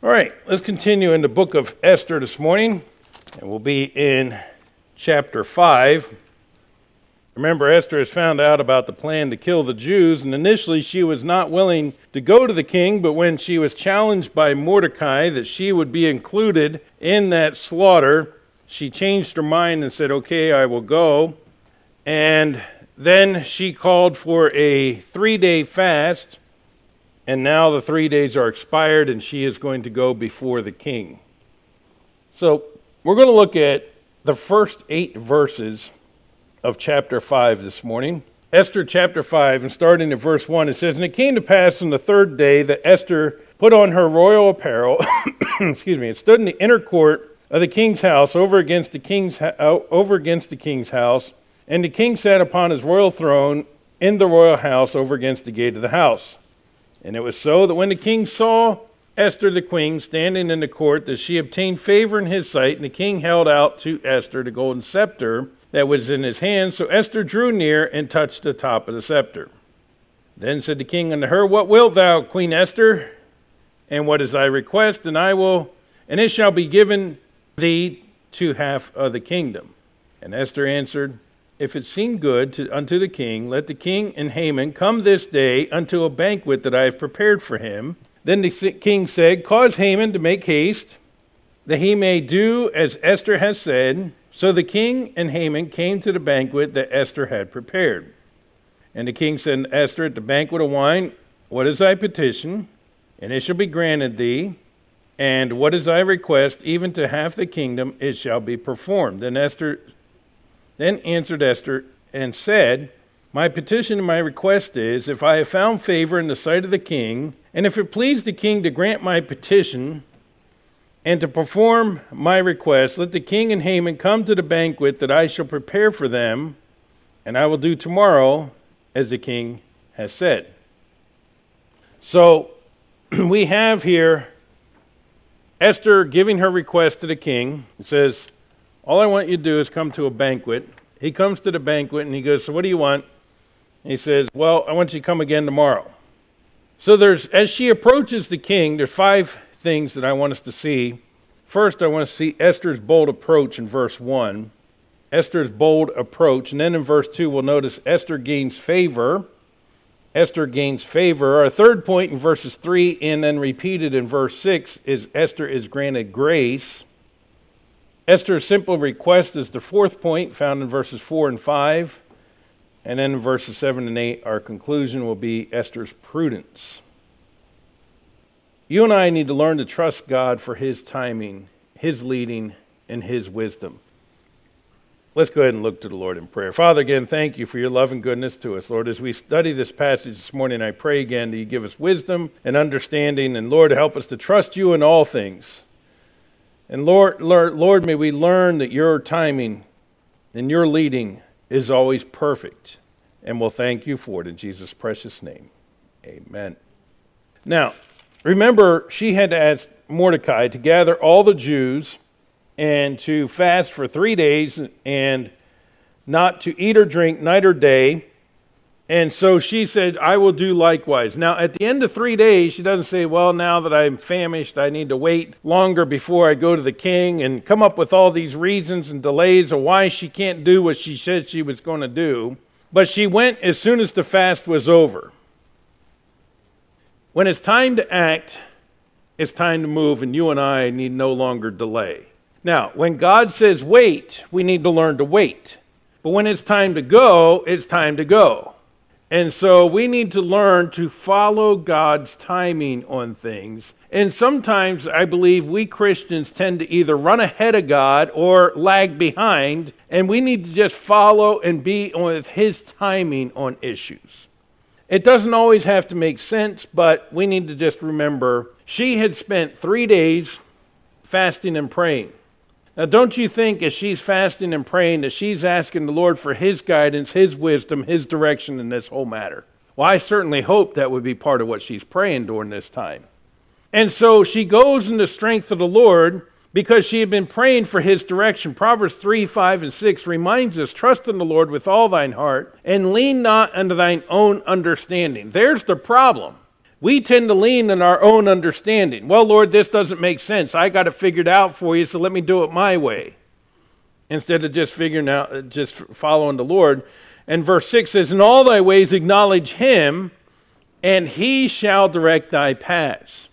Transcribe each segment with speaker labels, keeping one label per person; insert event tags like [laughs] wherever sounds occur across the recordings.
Speaker 1: All right, let's continue in the book of Esther this morning, and we'll be in chapter 5. Remember, Esther has found out about the plan to kill the Jews, and initially she was not willing to go to the king, but when she was challenged by Mordecai that she would be included in that slaughter, she changed her mind and said, Okay, I will go. And then she called for a three day fast and now the three days are expired, and she is going to go before the king. So we're going to look at the first eight verses of chapter 5 this morning. Esther chapter 5, and starting at verse 1, it says, And it came to pass on the third day that Esther put on her royal apparel, [coughs] excuse me, and stood in the inner court of the king's house over against the king's, uh, over against the king's house. And the king sat upon his royal throne in the royal house over against the gate of the house. And it was so that when the king saw Esther the queen standing in the court, that she obtained favor in his sight, and the king held out to Esther the golden scepter that was in his hand. So Esther drew near and touched the top of the scepter. Then said the king unto her, What wilt thou, Queen Esther? And what is thy request? And I will, and it shall be given thee to half of the kingdom. And Esther answered, if it seem good to, unto the king, let the king and Haman come this day unto a banquet that I have prepared for him. Then the king said, Cause Haman to make haste, that he may do as Esther has said. So the king and Haman came to the banquet that Esther had prepared. And the king said to Esther at the banquet of wine, What is thy petition? And it shall be granted thee. And what is thy request? Even to half the kingdom it shall be performed. Then Esther then answered Esther and said, My petition and my request is, if I have found favor in the sight of the king, and if it please the king to grant my petition and to perform my request, let the king and Haman come to the banquet that I shall prepare for them, and I will do tomorrow as the king has said. So [clears throat] we have here Esther giving her request to the king. It says, all I want you to do is come to a banquet. He comes to the banquet and he goes, So what do you want? And he says, Well, I want you to come again tomorrow. So there's as she approaches the king, there's five things that I want us to see. First, I want to see Esther's bold approach in verse 1. Esther's bold approach. And then in verse 2, we'll notice Esther gains favor. Esther gains favor. Our third point in verses 3 and then repeated in verse 6 is Esther is granted grace. Esther's simple request is the fourth point found in verses 4 and 5. And then in verses 7 and 8, our conclusion will be Esther's prudence. You and I need to learn to trust God for His timing, His leading, and His wisdom. Let's go ahead and look to the Lord in prayer. Father, again, thank you for your love and goodness to us. Lord, as we study this passage this morning, I pray again that you give us wisdom and understanding, and Lord, help us to trust you in all things. And Lord, Lord, Lord, may we learn that your timing and your leading is always perfect. And we'll thank you for it in Jesus' precious name. Amen. Now, remember, she had to ask Mordecai to gather all the Jews and to fast for three days and not to eat or drink night or day and so she said, I will do likewise. Now, at the end of three days, she doesn't say, Well, now that I'm famished, I need to wait longer before I go to the king and come up with all these reasons and delays of why she can't do what she said she was going to do. But she went as soon as the fast was over. When it's time to act, it's time to move, and you and I need no longer delay. Now, when God says wait, we need to learn to wait. But when it's time to go, it's time to go. And so we need to learn to follow God's timing on things. And sometimes I believe we Christians tend to either run ahead of God or lag behind, and we need to just follow and be with His timing on issues. It doesn't always have to make sense, but we need to just remember she had spent three days fasting and praying. Now, don't you think as she's fasting and praying that she's asking the Lord for His guidance, His wisdom, His direction in this whole matter? Well, I certainly hope that would be part of what she's praying during this time. And so she goes in the strength of the Lord because she had been praying for his direction. Proverbs 3, 5, and 6 reminds us trust in the Lord with all thine heart and lean not unto thine own understanding. There's the problem. We tend to lean on our own understanding. Well, Lord, this doesn't make sense. I got it figured out for you, so let me do it my way. Instead of just figuring out, just following the Lord. And verse 6 says, In all thy ways acknowledge him, and he shall direct thy paths.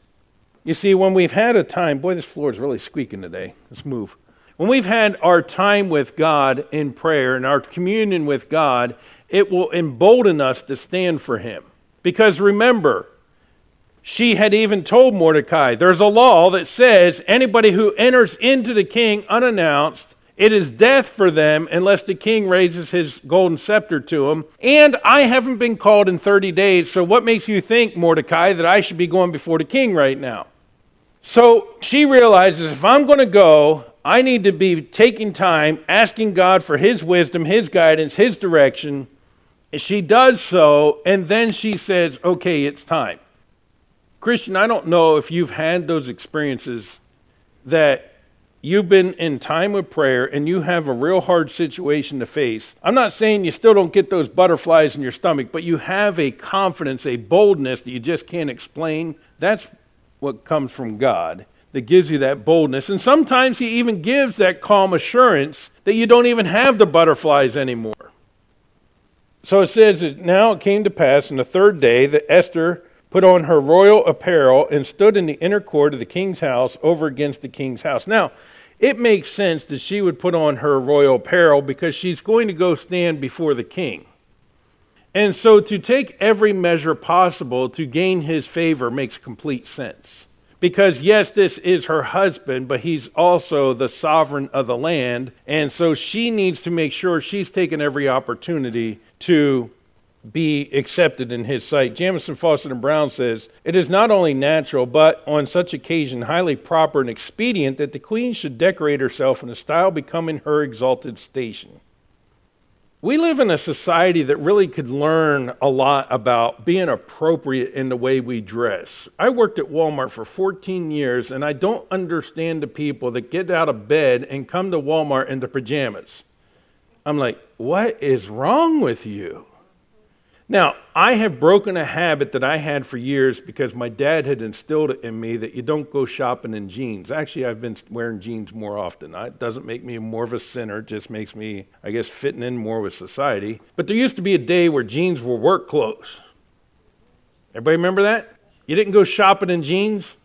Speaker 1: You see, when we've had a time, boy, this floor is really squeaking today. Let's move. When we've had our time with God in prayer and our communion with God, it will embolden us to stand for him. Because remember, she had even told Mordecai, there's a law that says anybody who enters into the king unannounced, it is death for them unless the king raises his golden scepter to him. And I haven't been called in 30 days, so what makes you think, Mordecai, that I should be going before the king right now? So she realizes if I'm going to go, I need to be taking time, asking God for His wisdom, His guidance, His direction. And she does so, and then she says, Okay, it's time. Christian, I don't know if you've had those experiences that you've been in time of prayer and you have a real hard situation to face. I'm not saying you still don't get those butterflies in your stomach, but you have a confidence, a boldness that you just can't explain. That's what comes from God that gives you that boldness. And sometimes He even gives that calm assurance that you don't even have the butterflies anymore. So it says that now it came to pass on the third day that Esther put on her royal apparel and stood in the inner court of the king's house over against the king's house. Now, it makes sense that she would put on her royal apparel because she's going to go stand before the king. And so to take every measure possible to gain his favor makes complete sense. Because, yes, this is her husband, but he's also the sovereign of the land. And so she needs to make sure she's taken every opportunity to be accepted in his sight. Jamieson, Fausset, and Brown says, It is not only natural, but on such occasion highly proper and expedient that the queen should decorate herself in a style becoming her exalted station. We live in a society that really could learn a lot about being appropriate in the way we dress. I worked at Walmart for 14 years, and I don't understand the people that get out of bed and come to Walmart in their pajamas. I'm like, what is wrong with you? Now, I have broken a habit that I had for years because my dad had instilled it in me that you don't go shopping in jeans. Actually, I've been wearing jeans more often. It doesn't make me more of a sinner, it just makes me, I guess, fitting in more with society. But there used to be a day where jeans were work clothes. Everybody remember that? You didn't go shopping in jeans?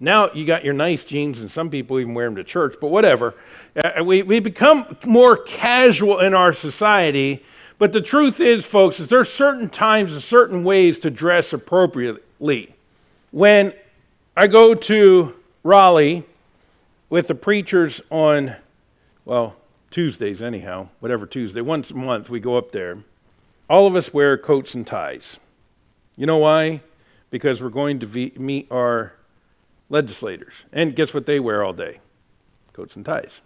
Speaker 1: Now you got your nice jeans, and some people even wear them to church, but whatever. Uh, we, we become more casual in our society but the truth is, folks, is there are certain times and certain ways to dress appropriately. When I go to Raleigh with the preachers on, well, Tuesdays anyhow, whatever Tuesday, once a month we go up there. All of us wear coats and ties. You know why? Because we're going to meet our legislators. And guess what they wear all day? Coats and ties.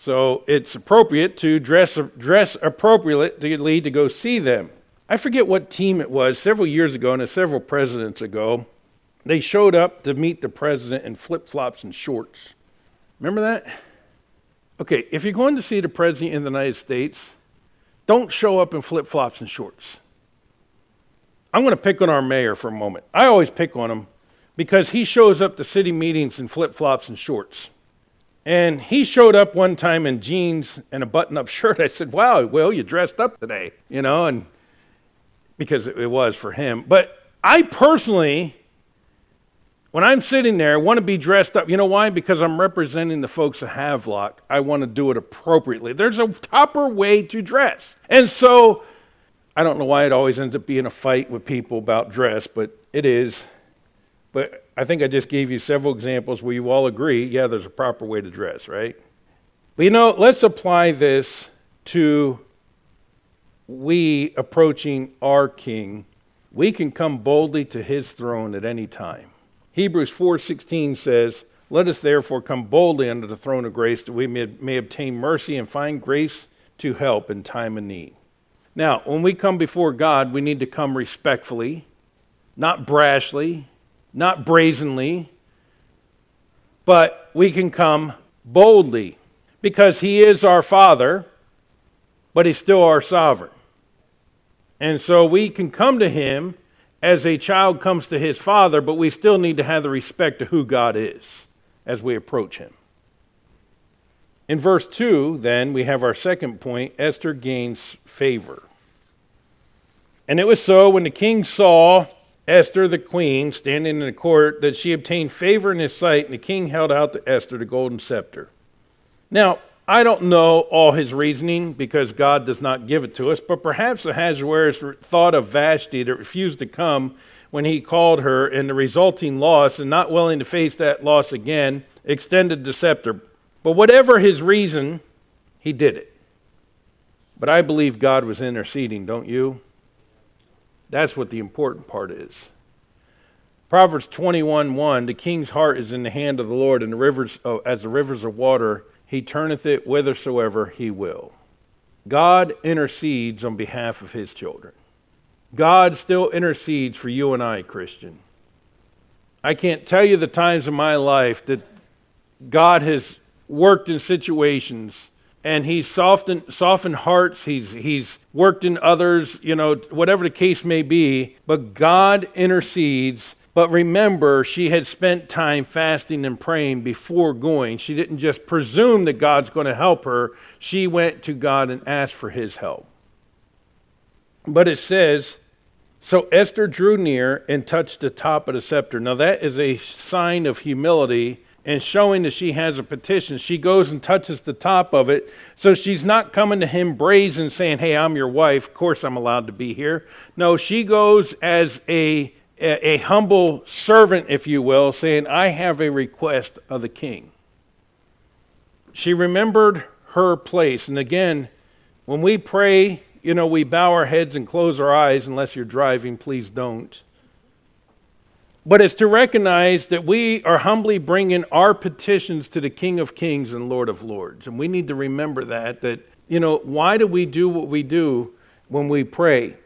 Speaker 1: So it's appropriate to dress, dress appropriately to go see them. I forget what team it was, several years ago and several presidents ago. They showed up to meet the president in flip flops and shorts. Remember that? Okay, if you're going to see the president in the United States, don't show up in flip flops and shorts. I'm going to pick on our mayor for a moment. I always pick on him because he shows up to city meetings in flip flops and shorts. And he showed up one time in jeans and a button up shirt. I said, Wow, Will, you dressed up today, you know, and because it was for him. But I personally, when I'm sitting there, I want to be dressed up. You know why? Because I'm representing the folks of Havelock. I want to do it appropriately. There's a proper way to dress. And so I don't know why it always ends up being a fight with people about dress, but it is. But I think I just gave you several examples where you all agree, yeah, there's a proper way to dress, right? But you know, let's apply this to we approaching our King. We can come boldly to his throne at any time. Hebrews 4:16 says, "Let us therefore come boldly under the throne of grace that we may, may obtain mercy and find grace to help in time of need." Now, when we come before God, we need to come respectfully, not brashly, not brazenly, but we can come boldly because He is our Father, but He's still our sovereign. And so we can come to Him as a child comes to his father, but we still need to have the respect to who God is as we approach him. In verse 2, then, we have our second point Esther gains favor. And it was so when the king saw Esther, the queen, standing in the court, that she obtained favor in his sight, and the king held out to Esther the golden scepter. Now, I don't know all his reasoning because God does not give it to us, but perhaps Ahasuerus thought of Vashti that refused to come when he called her, and the resulting loss, and not willing to face that loss again, extended the scepter. But whatever his reason, he did it. But I believe God was interceding, don't you? That's what the important part is. Proverbs 21 1 The king's heart is in the hand of the Lord, and the rivers, oh, as the rivers of water he turneth it whithersoever he will. God intercedes on behalf of his children. God still intercedes for you and I, Christian. I can't tell you the times in my life that God has worked in situations and he's softened, softened hearts, he's, he's worked in others, you know, whatever the case may be, but God intercedes but remember, she had spent time fasting and praying before going. She didn't just presume that God's going to help her, she went to God and asked for his help. But it says, So Esther drew near and touched the top of the scepter. Now, that is a sign of humility and showing that she has a petition. She goes and touches the top of it. So she's not coming to him brazen saying, Hey, I'm your wife. Of course, I'm allowed to be here. No, she goes as a a, a humble servant, if you will, saying, I have a request of the king. She remembered her place. And again, when we pray, you know, we bow our heads and close our eyes. Unless you're driving, please don't. But it's to recognize that we are humbly bringing our petitions to the King of Kings and Lord of Lords. And we need to remember that, that, you know, why do we do what we do when we pray?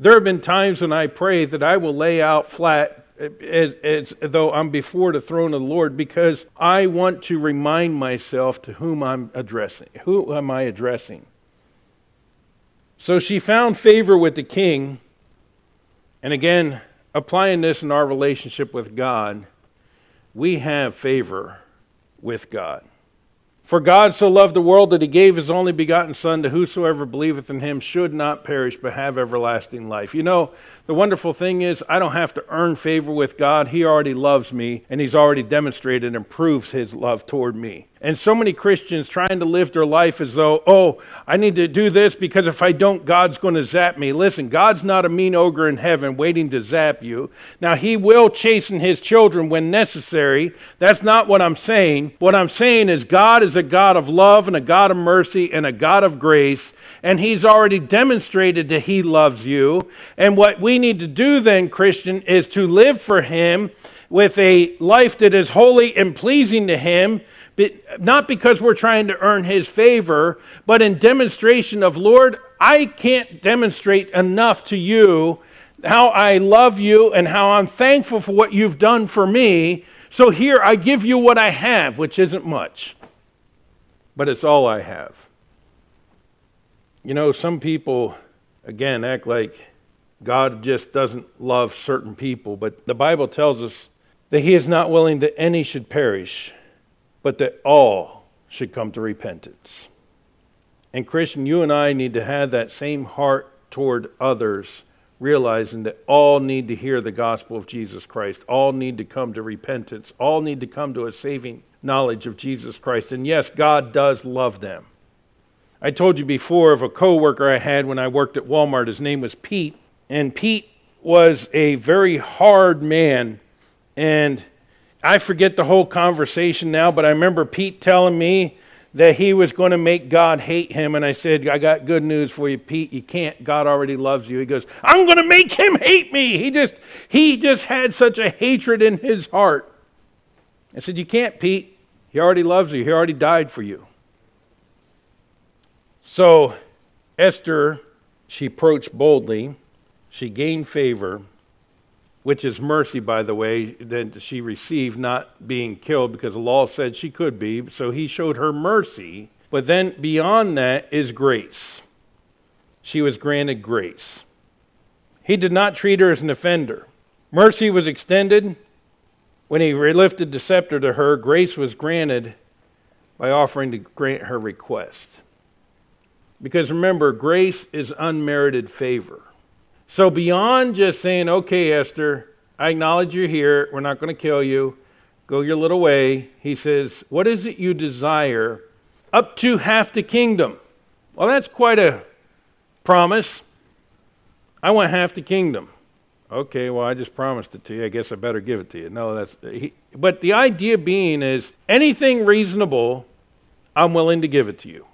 Speaker 1: There have been times when I pray that I will lay out flat as, as, though I'm before the throne of the Lord because I want to remind myself to whom I'm addressing. Who am I addressing? So she found favor with the king. And again, applying this in our relationship with God, we have favor with God. For God so loved the world that he gave his only begotten Son to whosoever believeth in him should not perish but have everlasting life. You know, the wonderful thing is, I don't have to earn favor with God. He already loves me, and he's already demonstrated and proves his love toward me. And so many Christians trying to live their life as though, oh, I need to do this because if I don't, God's going to zap me. Listen, God's not a mean ogre in heaven waiting to zap you. Now, He will chasten His children when necessary. That's not what I'm saying. What I'm saying is, God is a God of love and a God of mercy and a God of grace, and He's already demonstrated that He loves you. And what we need to do then, Christian, is to live for Him with a life that is holy and pleasing to Him not because we're trying to earn his favor, but in demonstration of, Lord, I can't demonstrate enough to you how I love you and how I'm thankful for what you've done for me. So here I give you what I have, which isn't much, but it's all I have. You know, some people, again, act like God just doesn't love certain people, but the Bible tells us that He is not willing that any should perish but that all should come to repentance. And, Christian, you and I need to have that same heart toward others, realizing that all need to hear the gospel of Jesus Christ. All need to come to repentance. All need to come to a saving knowledge of Jesus Christ. And yes, God does love them. I told you before of a coworker I had when I worked at Walmart. His name was Pete. And Pete was a very hard man. And I forget the whole conversation now, but I remember Pete telling me that he was going to make God hate him. And I said, I got good news for you, Pete. You can't. God already loves you. He goes, I'm going to make him hate me. He just, he just had such a hatred in his heart. I said, You can't, Pete. He already loves you. He already died for you. So Esther, she approached boldly. She gained favor which is mercy, by the way, that she received not being killed because the law said she could be. So he showed her mercy. But then beyond that is grace. She was granted grace. He did not treat her as an offender. Mercy was extended when he lifted the scepter to her. Grace was granted by offering to grant her request. Because remember, grace is unmerited favor. So, beyond just saying, okay, Esther, I acknowledge you're here, we're not going to kill you, go your little way, he says, What is it you desire? Up to half the kingdom. Well, that's quite a promise. I want half the kingdom. Okay, well, I just promised it to you. I guess I better give it to you. No, that's. He, but the idea being is anything reasonable, I'm willing to give it to you.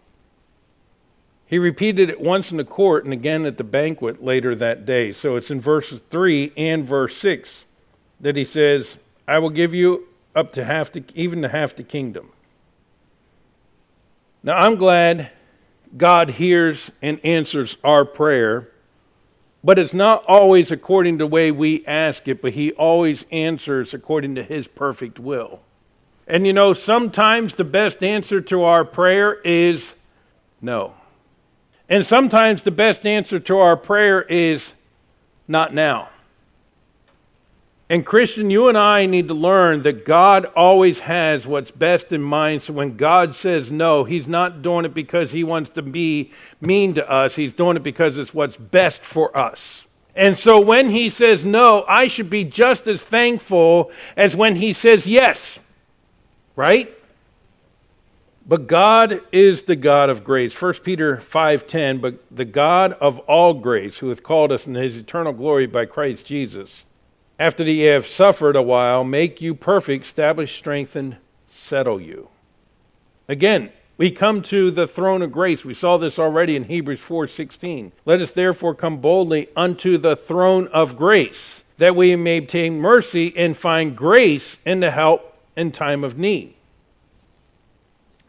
Speaker 1: He repeated it once in the court and again at the banquet later that day. So it's in verses 3 and verse 6 that he says, I will give you up to half the, even to half the kingdom. Now I'm glad God hears and answers our prayer, but it's not always according to the way we ask it, but He always answers according to His perfect will. And you know, sometimes the best answer to our prayer is no. And sometimes the best answer to our prayer is not now. And Christian, you and I need to learn that God always has what's best in mind. So when God says no, He's not doing it because He wants to be mean to us. He's doing it because it's what's best for us. And so when He says no, I should be just as thankful as when He says yes. Right? But God is the God of grace. 1 Peter 5:10, but the God of all grace, who hath called us in his eternal glory by Christ Jesus, after that ye have suffered a while, make you perfect, establish, strengthen, settle you. Again, we come to the throne of grace. We saw this already in Hebrews 4:16. Let us therefore come boldly unto the throne of grace, that we may obtain mercy and find grace in the help in time of need.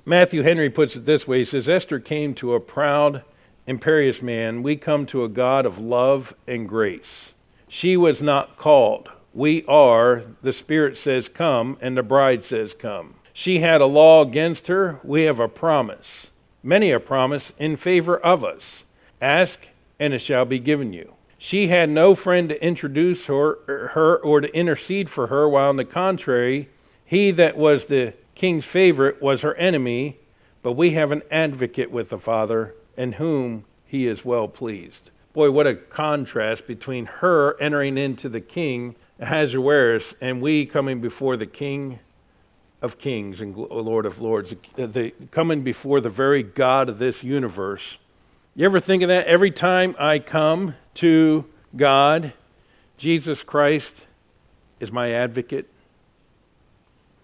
Speaker 1: Matthew Henry puts it this way He says, Esther came to a proud, imperious man. We come to a God of love and grace. She was not called. We are. The Spirit says, Come, and the bride says, Come. She had a law against her. We have a promise. Many a promise in favor of us. Ask, and it shall be given you. She had no friend to introduce her, her or to intercede for her, while on the contrary, he that was the king's favorite was her enemy, but we have an advocate with the Father in whom he is well pleased. Boy, what a contrast between her entering into the king, Ahasuerus, and we coming before the king of kings and Lord of lords, the, coming before the very God of this universe. You ever think of that? Every time I come to God, Jesus Christ is my advocate.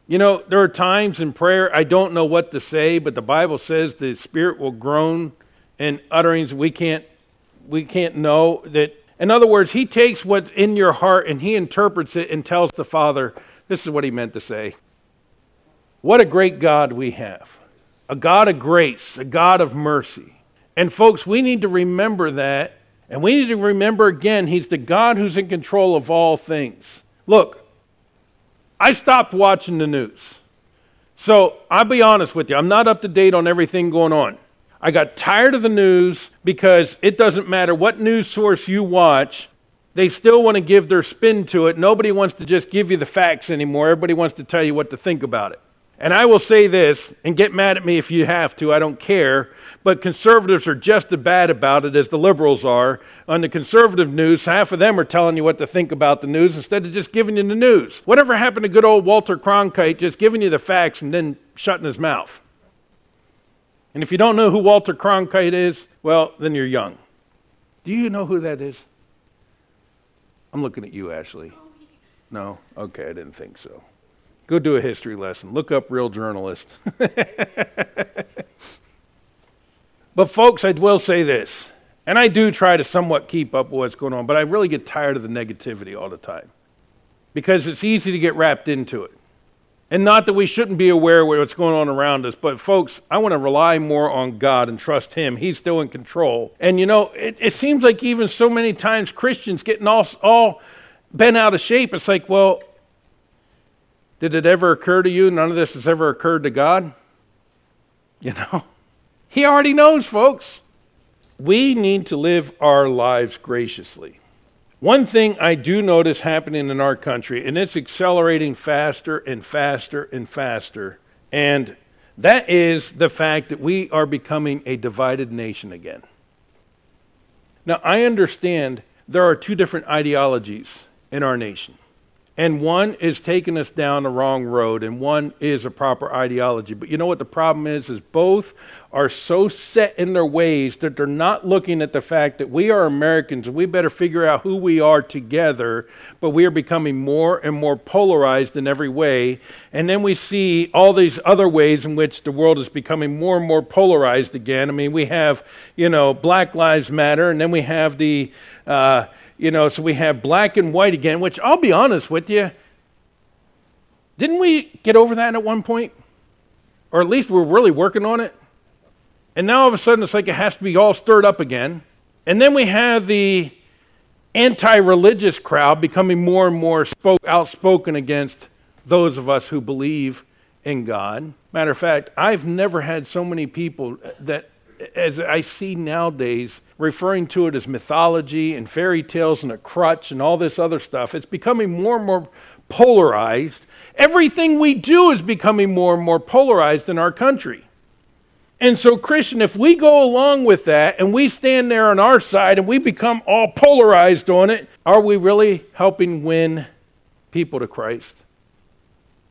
Speaker 1: You know, there are times in prayer I don't know what to say, but the Bible says the Spirit will groan in utterings we can't we can't know that in other words, he takes what's in your heart and he interprets it and tells the Father, this is what he meant to say. What a great God we have. A God of grace, a God of mercy. And folks, we need to remember that. And we need to remember again, he's the God who's in control of all things. Look, I stopped watching the news. So I'll be honest with you, I'm not up to date on everything going on. I got tired of the news because it doesn't matter what news source you watch, they still want to give their spin to it. Nobody wants to just give you the facts anymore. Everybody wants to tell you what to think about it. And I will say this, and get mad at me if you have to, I don't care, but conservatives are just as bad about it as the liberals are. On the conservative news, half of them are telling you what to think about the news instead of just giving you the news. Whatever happened to good old Walter Cronkite just giving you the facts and then shutting his mouth? And if you don't know who Walter Cronkite is, well, then you're young. Do you know who that is? I'm looking at you, Ashley. No? Okay, I didn't think so. Go do a history lesson. Look up real journalist. [laughs] but, folks, I will say this, and I do try to somewhat keep up with what's going on, but I really get tired of the negativity all the time because it's easy to get wrapped into it. And not that we shouldn't be aware of what's going on around us, but folks, I want to rely more on God and trust Him. He's still in control. And you know, it, it seems like even so many times Christians getting all, all bent out of shape. It's like, well, did it ever occur to you none of this has ever occurred to God? You know, [laughs] He already knows, folks. We need to live our lives graciously. One thing I do notice happening in our country, and it's accelerating faster and faster and faster, and that is the fact that we are becoming a divided nation again. Now, I understand there are two different ideologies in our nation. And one is taking us down the wrong road, and one is a proper ideology. But you know what the problem is? Is both are so set in their ways that they're not looking at the fact that we are Americans and we better figure out who we are together, but we are becoming more and more polarized in every way. And then we see all these other ways in which the world is becoming more and more polarized again. I mean, we have, you know, Black Lives Matter, and then we have the, uh, you know, so we have black and white again, which I'll be honest with you, didn't we get over that at one point? Or at least we're really working on it. And now all of a sudden it's like it has to be all stirred up again. And then we have the anti religious crowd becoming more and more spoke, outspoken against those of us who believe in God. Matter of fact, I've never had so many people that, as I see nowadays, referring to it as mythology and fairy tales and a crutch and all this other stuff. It's becoming more and more polarized. Everything we do is becoming more and more polarized in our country. And so, Christian, if we go along with that and we stand there on our side and we become all polarized on it, are we really helping win people to Christ?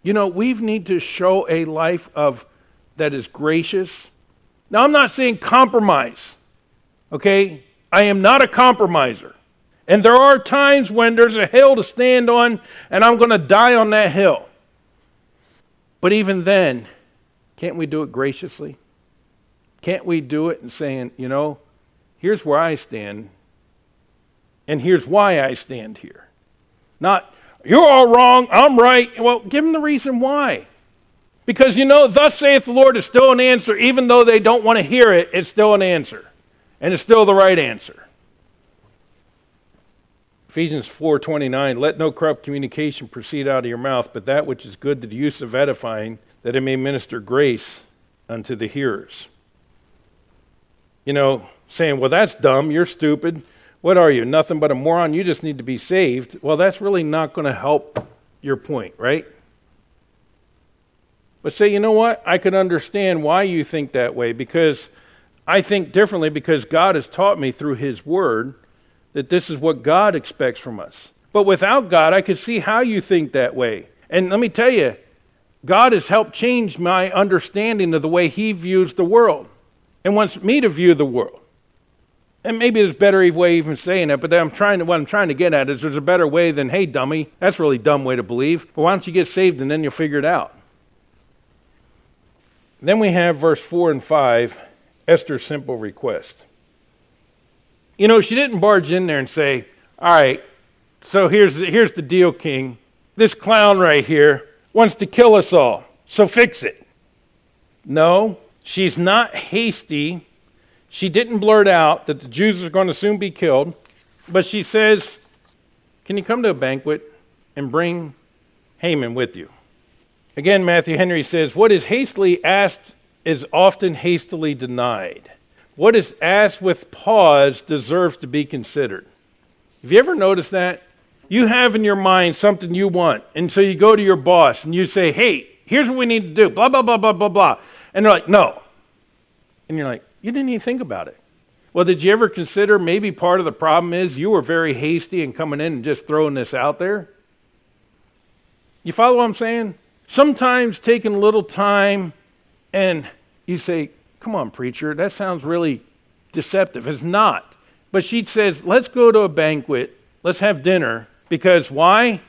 Speaker 1: You know, we need to show a life of that is gracious. Now, I'm not saying compromise. Okay? I am not a compromiser. And there are times when there's a hill to stand on, and I'm going to die on that hill. But even then, can't we do it graciously? Can't we do it and saying, you know, here's where I stand, and here's why I stand here? Not, you're all wrong, I'm right. Well, give them the reason why. Because, you know, thus saith the Lord is still an answer, even though they don't want to hear it, it's still an answer and it's still the right answer. Ephesians 4:29 Let no corrupt communication proceed out of your mouth but that which is good to the use of edifying that it may minister grace unto the hearers. You know, saying, "Well, that's dumb, you're stupid. What are you? Nothing but a moron. You just need to be saved." Well, that's really not going to help your point, right? But say, "You know what? I can understand why you think that way because I think differently because God has taught me through His Word that this is what God expects from us. But without God, I could see how you think that way. And let me tell you, God has helped change my understanding of the way He views the world and wants me to view the world. And maybe there's a better way even saying it, but I'm trying to, what I'm trying to get at is there's a better way than, hey, dummy, that's a really dumb way to believe. But why don't you get saved and then you'll figure it out? Then we have verse 4 and 5 Esther's simple request. You know, she didn't barge in there and say, All right, so here's, here's the deal, King. This clown right here wants to kill us all, so fix it. No, she's not hasty. She didn't blurt out that the Jews are going to soon be killed, but she says, Can you come to a banquet and bring Haman with you? Again, Matthew Henry says, What is hastily asked is often hastily denied. What is asked with pause deserves to be considered. Have you ever noticed that? You have in your mind something you want, and so you go to your boss and you say, hey, here's what we need to do, blah, blah, blah, blah, blah, blah. And they're like, no. And you're like, you didn't even think about it. Well, did you ever consider maybe part of the problem is you were very hasty in coming in and just throwing this out there? You follow what I'm saying? Sometimes taking a little time and you say, Come on, preacher, that sounds really deceptive. It's not. But she says, Let's go to a banquet, let's have dinner. Because why?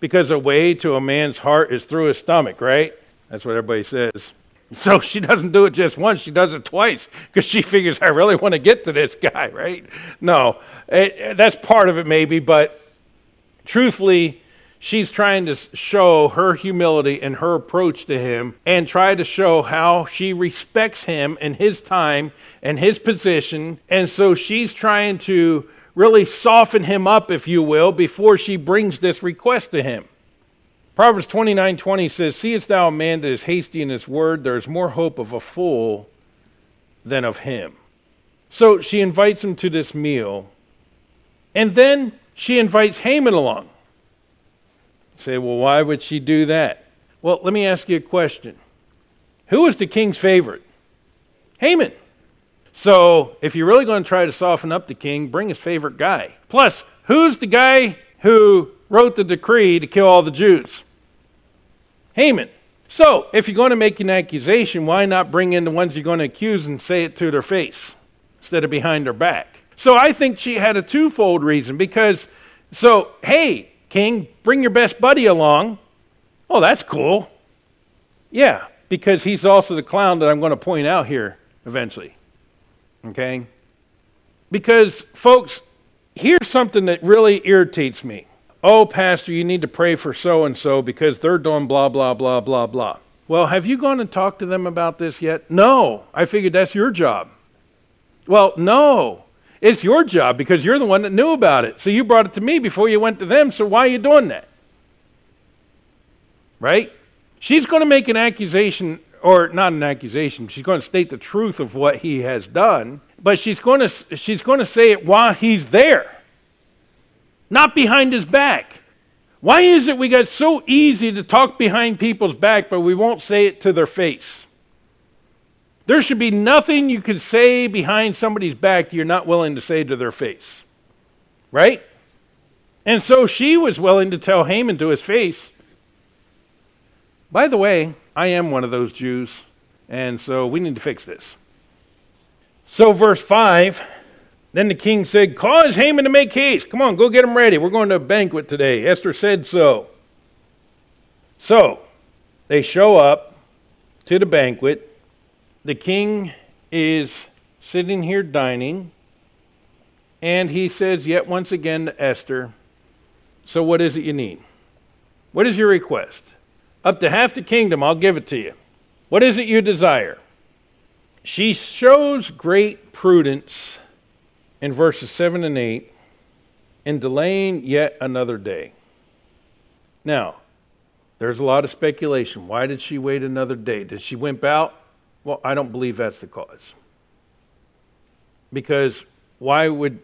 Speaker 1: Because a way to a man's heart is through his stomach, right? That's what everybody says. So [laughs] she doesn't do it just once, she does it twice because she figures, I really want to get to this guy, right? No, it, that's part of it, maybe, but truthfully, she's trying to show her humility and her approach to him and try to show how she respects him and his time and his position. And so she's trying to really soften him up, if you will, before she brings this request to him. Proverbs 29 20 says, Seest thou a man that is hasty in his word? There is more hope of a fool than of him. So she invites him to this meal. And then she invites Haman along. You say, well, why would she do that? Well, let me ask you a question. Who was the king's favorite? Haman. So, if you're really going to try to soften up the king, bring his favorite guy. Plus, who's the guy who wrote the decree to kill all the Jews? Haman. So, if you're going to make an accusation, why not bring in the ones you're going to accuse and say it to their face instead of behind their back? So, I think she had a twofold reason because, so, hey, king, bring your best buddy along. Oh, that's cool. Yeah, because he's also the clown that I'm going to point out here eventually. Okay? Because, folks, here's something that really irritates me. Oh, Pastor, you need to pray for so and so because they're doing blah, blah, blah, blah, blah. Well, have you gone and talked to them about this yet? No. I figured that's your job. Well, no. It's your job because you're the one that knew about it. So you brought it to me before you went to them. So why are you doing that? Right? She's going to make an accusation or not an accusation, she's going to state the truth of what he has done, but she's going to, she's going to say it while he's there, not behind his back. Why is it we got so easy to talk behind people's back, but we won't say it to their face? There should be nothing you can say behind somebody's back that you're not willing to say to their face. Right? And so she was willing to tell Haman to his face. By the way, I am one of those Jews, and so we need to fix this. So, verse 5 Then the king said, Cause Haman to make haste. Come on, go get him ready. We're going to a banquet today. Esther said so. So, they show up to the banquet. The king is sitting here dining, and he says yet once again to Esther, So, what is it you need? What is your request? Up to half the kingdom, I'll give it to you. What is it you desire? She shows great prudence in verses 7 and 8 in delaying yet another day. Now, there's a lot of speculation. Why did she wait another day? Did she wimp out? Well, I don't believe that's the cause. Because why would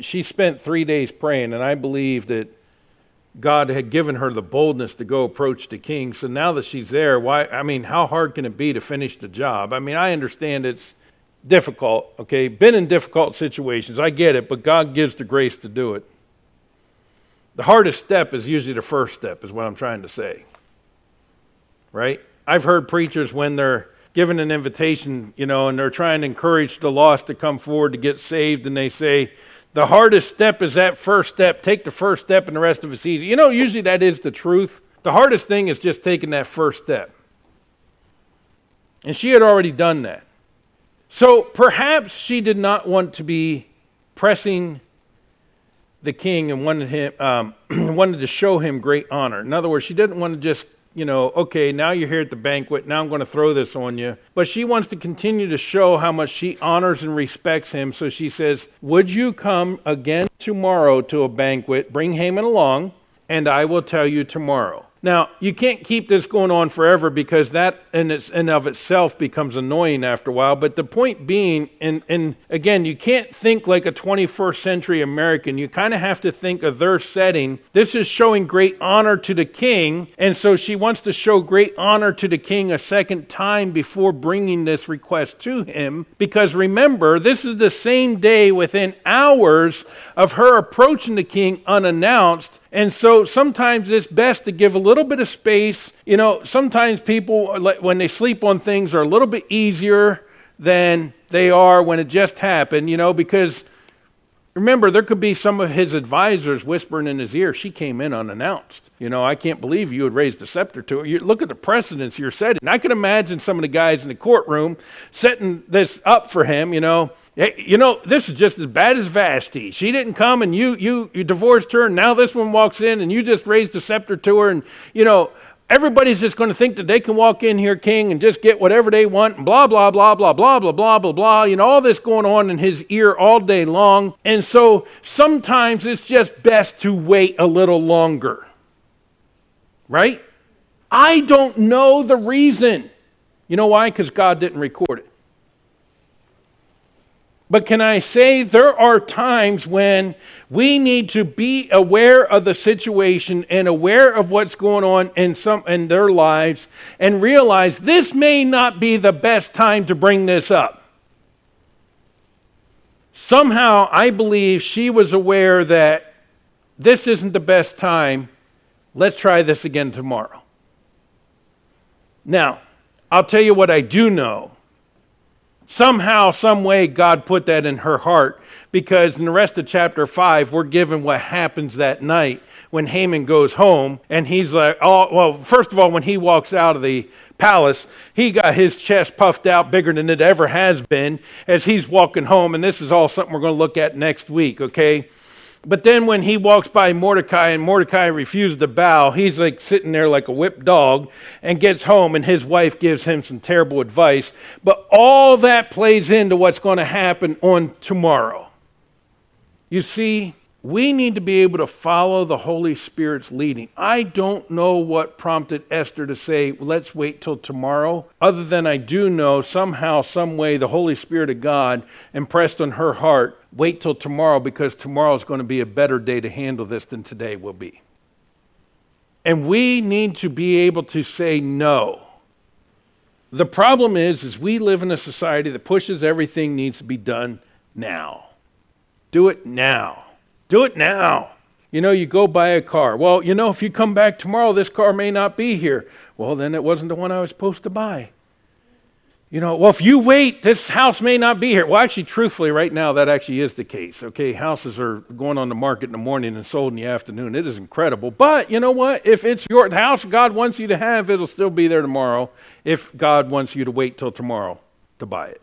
Speaker 1: she spent three days praying, and I believe that God had given her the boldness to go approach the king. So now that she's there, why? I mean, how hard can it be to finish the job? I mean, I understand it's difficult, okay? Been in difficult situations. I get it, but God gives the grace to do it. The hardest step is usually the first step, is what I'm trying to say. Right? I've heard preachers when they're given an invitation, you know, and they're trying to encourage the lost to come forward to get saved, and they say, the hardest step is that first step. Take the first step, and the rest of it's easy. You know, usually that is the truth. The hardest thing is just taking that first step. And she had already done that. So perhaps she did not want to be pressing the king and wanted, him, um, [clears throat] wanted to show him great honor. In other words, she didn't want to just you know, okay, now you're here at the banquet, now I'm going to throw this on you. But she wants to continue to show how much she honors and respects him. So she says, Would you come again tomorrow to a banquet? Bring Haman along, and I will tell you tomorrow. Now, you can't keep this going on forever because that in, its, in of itself becomes annoying after a while. But the point being, and, and again, you can't think like a 21st century American. You kind of have to think of their setting. This is showing great honor to the king. And so she wants to show great honor to the king a second time before bringing this request to him. Because remember, this is the same day within hours of her approaching the king unannounced and so sometimes it's best to give a little bit of space. You know, sometimes people, when they sleep on things, are a little bit easier than they are when it just happened, you know, because remember, there could be some of his advisors whispering in his ear, she came in unannounced. You know, I can't believe you would raise the scepter to her. You, look at the precedents you're setting. And I can imagine some of the guys in the courtroom setting this up for him, you know. Hey, you know, this is just as bad as Vashti. She didn't come and you, you, you divorced her, and now this one walks in and you just raised the scepter to her. And, you know, everybody's just going to think that they can walk in here, king, and just get whatever they want, and blah, blah, blah, blah, blah, blah, blah, blah, blah. You know, all this going on in his ear all day long. And so sometimes it's just best to wait a little longer. Right? I don't know the reason. You know why? Because God didn't record it. But can I say there are times when we need to be aware of the situation and aware of what's going on in some in their lives and realize this may not be the best time to bring this up. Somehow I believe she was aware that this isn't the best time. Let's try this again tomorrow. Now, I'll tell you what I do know Somehow, some way, God put that in her heart because in the rest of chapter 5, we're given what happens that night when Haman goes home and he's like, oh, well, first of all, when he walks out of the palace, he got his chest puffed out bigger than it ever has been as he's walking home. And this is all something we're going to look at next week, okay? But then when he walks by Mordecai and Mordecai refuses to bow, he's like sitting there like a whipped dog and gets home and his wife gives him some terrible advice. But all that plays into what's going to happen on tomorrow. You see, we need to be able to follow the Holy Spirit's leading. I don't know what prompted Esther to say, let's wait till tomorrow, other than I do know somehow, some way, the Holy Spirit of God impressed on her heart, wait till tomorrow because tomorrow is going to be a better day to handle this than today will be. And we need to be able to say no. The problem is, is we live in a society that pushes everything needs to be done now. Do it now. Do it now. You know, you go buy a car. Well, you know, if you come back tomorrow, this car may not be here. Well, then it wasn't the one I was supposed to buy. You know, well, if you wait, this house may not be here. Well, actually, truthfully, right now, that actually is the case. Okay, houses are going on the market in the morning and sold in the afternoon. It is incredible. But you know what? If it's your house God wants you to have, it'll still be there tomorrow if God wants you to wait till tomorrow to buy it.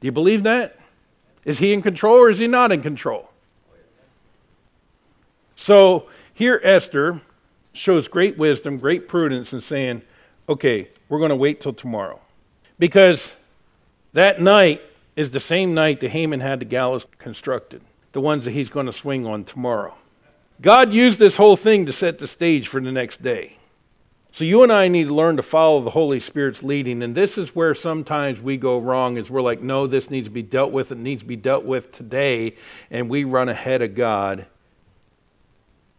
Speaker 1: Do you believe that? Is he in control or is he not in control? So here, Esther shows great wisdom, great prudence in saying, okay, we're going to wait till tomorrow. Because that night is the same night that Haman had the gallows constructed, the ones that he's going to swing on tomorrow. God used this whole thing to set the stage for the next day. So you and I need to learn to follow the Holy Spirit's leading. And this is where sometimes we go wrong is we're like, no, this needs to be dealt with. It needs to be dealt with today. And we run ahead of God.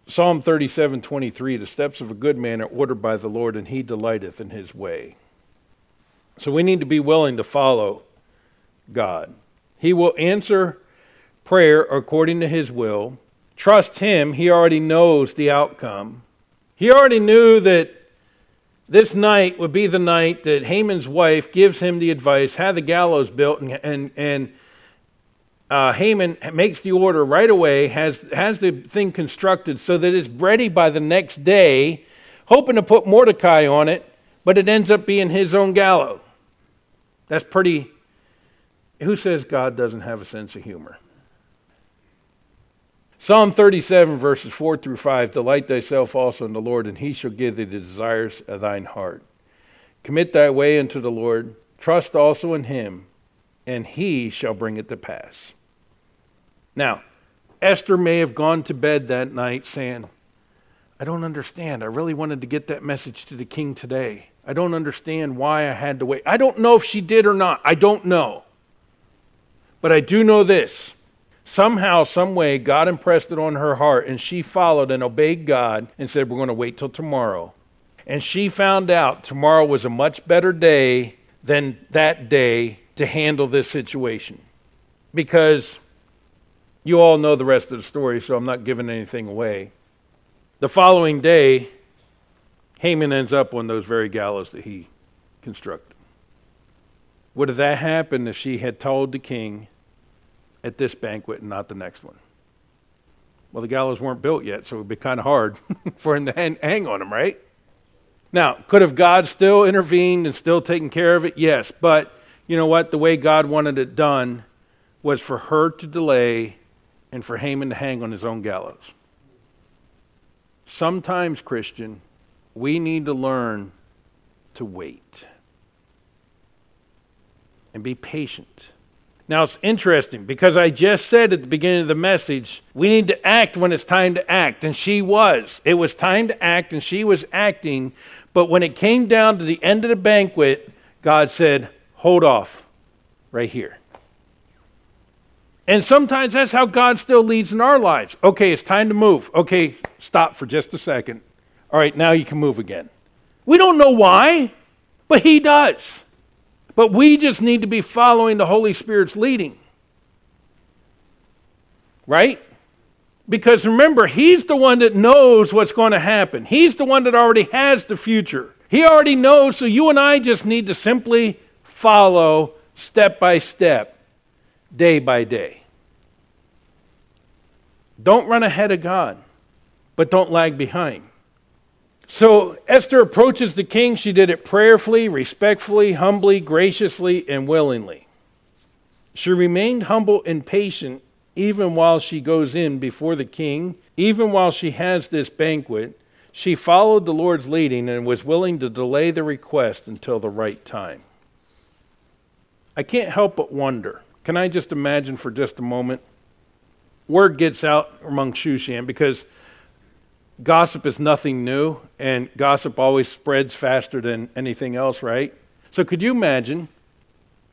Speaker 1: Psalm 37, 23, the steps of a good man are ordered by the Lord, and he delighteth in his way. So we need to be willing to follow God. He will answer prayer according to his will. Trust him. He already knows the outcome. He already knew that this night would be the night that Haman's wife gives him the advice, have the gallows built, and, and, and uh, Haman makes the order right away, has, has the thing constructed so that it's ready by the next day, hoping to put Mordecai on it, but it ends up being his own gallows. That's pretty. Who says God doesn't have a sense of humor? Psalm 37, verses 4 through 5 Delight thyself also in the Lord, and he shall give thee the desires of thine heart. Commit thy way unto the Lord, trust also in him, and he shall bring it to pass. Now, Esther may have gone to bed that night saying, I don't understand. I really wanted to get that message to the king today. I don't understand why I had to wait. I don't know if she did or not. I don't know. But I do know this Somehow, some way, God impressed it on her heart, and she followed and obeyed God and said, We're going to wait till tomorrow. And she found out tomorrow was a much better day than that day to handle this situation. Because you all know the rest of the story, so I'm not giving anything away. The following day, Haman ends up on those very gallows that he constructed. Would that happened if she had told the king, at this banquet and not the next one. Well, the gallows weren't built yet, so it would be kind of hard [laughs] for him to hang, hang on them, right? Now, could have God still intervened and still taken care of it? Yes, but you know what? The way God wanted it done was for her to delay and for Haman to hang on his own gallows. Sometimes, Christian, we need to learn to wait and be patient now it's interesting because I just said at the beginning of the message, we need to act when it's time to act. And she was. It was time to act, and she was acting. But when it came down to the end of the banquet, God said, Hold off right here. And sometimes that's how God still leads in our lives. Okay, it's time to move. Okay, stop for just a second. All right, now you can move again. We don't know why, but He does. But we just need to be following the Holy Spirit's leading. Right? Because remember, He's the one that knows what's going to happen, He's the one that already has the future. He already knows, so you and I just need to simply follow step by step, day by day. Don't run ahead of God, but don't lag behind. So Esther approaches the king. She did it prayerfully, respectfully, humbly, graciously, and willingly. She remained humble and patient even while she goes in before the king, even while she has this banquet. She followed the Lord's leading and was willing to delay the request until the right time. I can't help but wonder. Can I just imagine for just a moment? Word gets out among Shushan because gossip is nothing new, and gossip always spreads faster than anything else, right? So could you imagine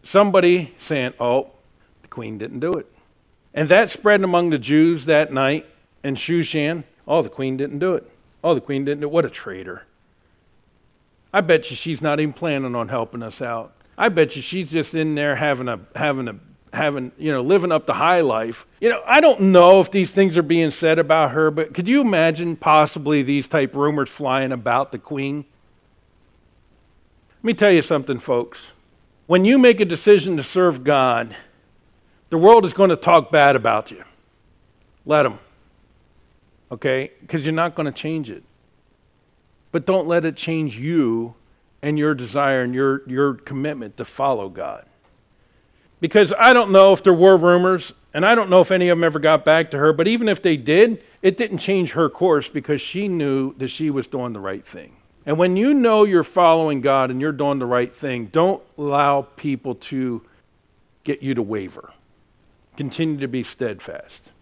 Speaker 1: somebody saying, Oh, the queen didn't do it? And that spread among the Jews that night in Shushan. Oh, the queen didn't do it. Oh, the queen didn't do it. What a traitor. I bet you she's not even planning on helping us out. I bet you she's just in there having a having a having, you know, living up the high life. You know, I don't know if these things are being said about her, but could you imagine possibly these type rumors flying about the queen? Let me tell you something, folks. When you make a decision to serve God, the world is going to talk bad about you. Let them. Okay? Because you're not going to change it. But don't let it change you and your desire and your, your commitment to follow God. Because I don't know if there were rumors, and I don't know if any of them ever got back to her, but even if they did, it didn't change her course because she knew that she was doing the right thing. And when you know you're following God and you're doing the right thing, don't allow people to get you to waver. Continue to be steadfast.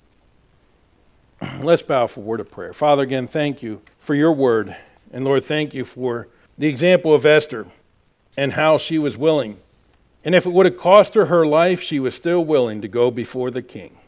Speaker 1: [clears throat] Let's bow for a word of prayer. Father, again, thank you for your word. And Lord, thank you for the example of Esther and how she was willing and if it would have cost her her life, she was still willing to go before the king.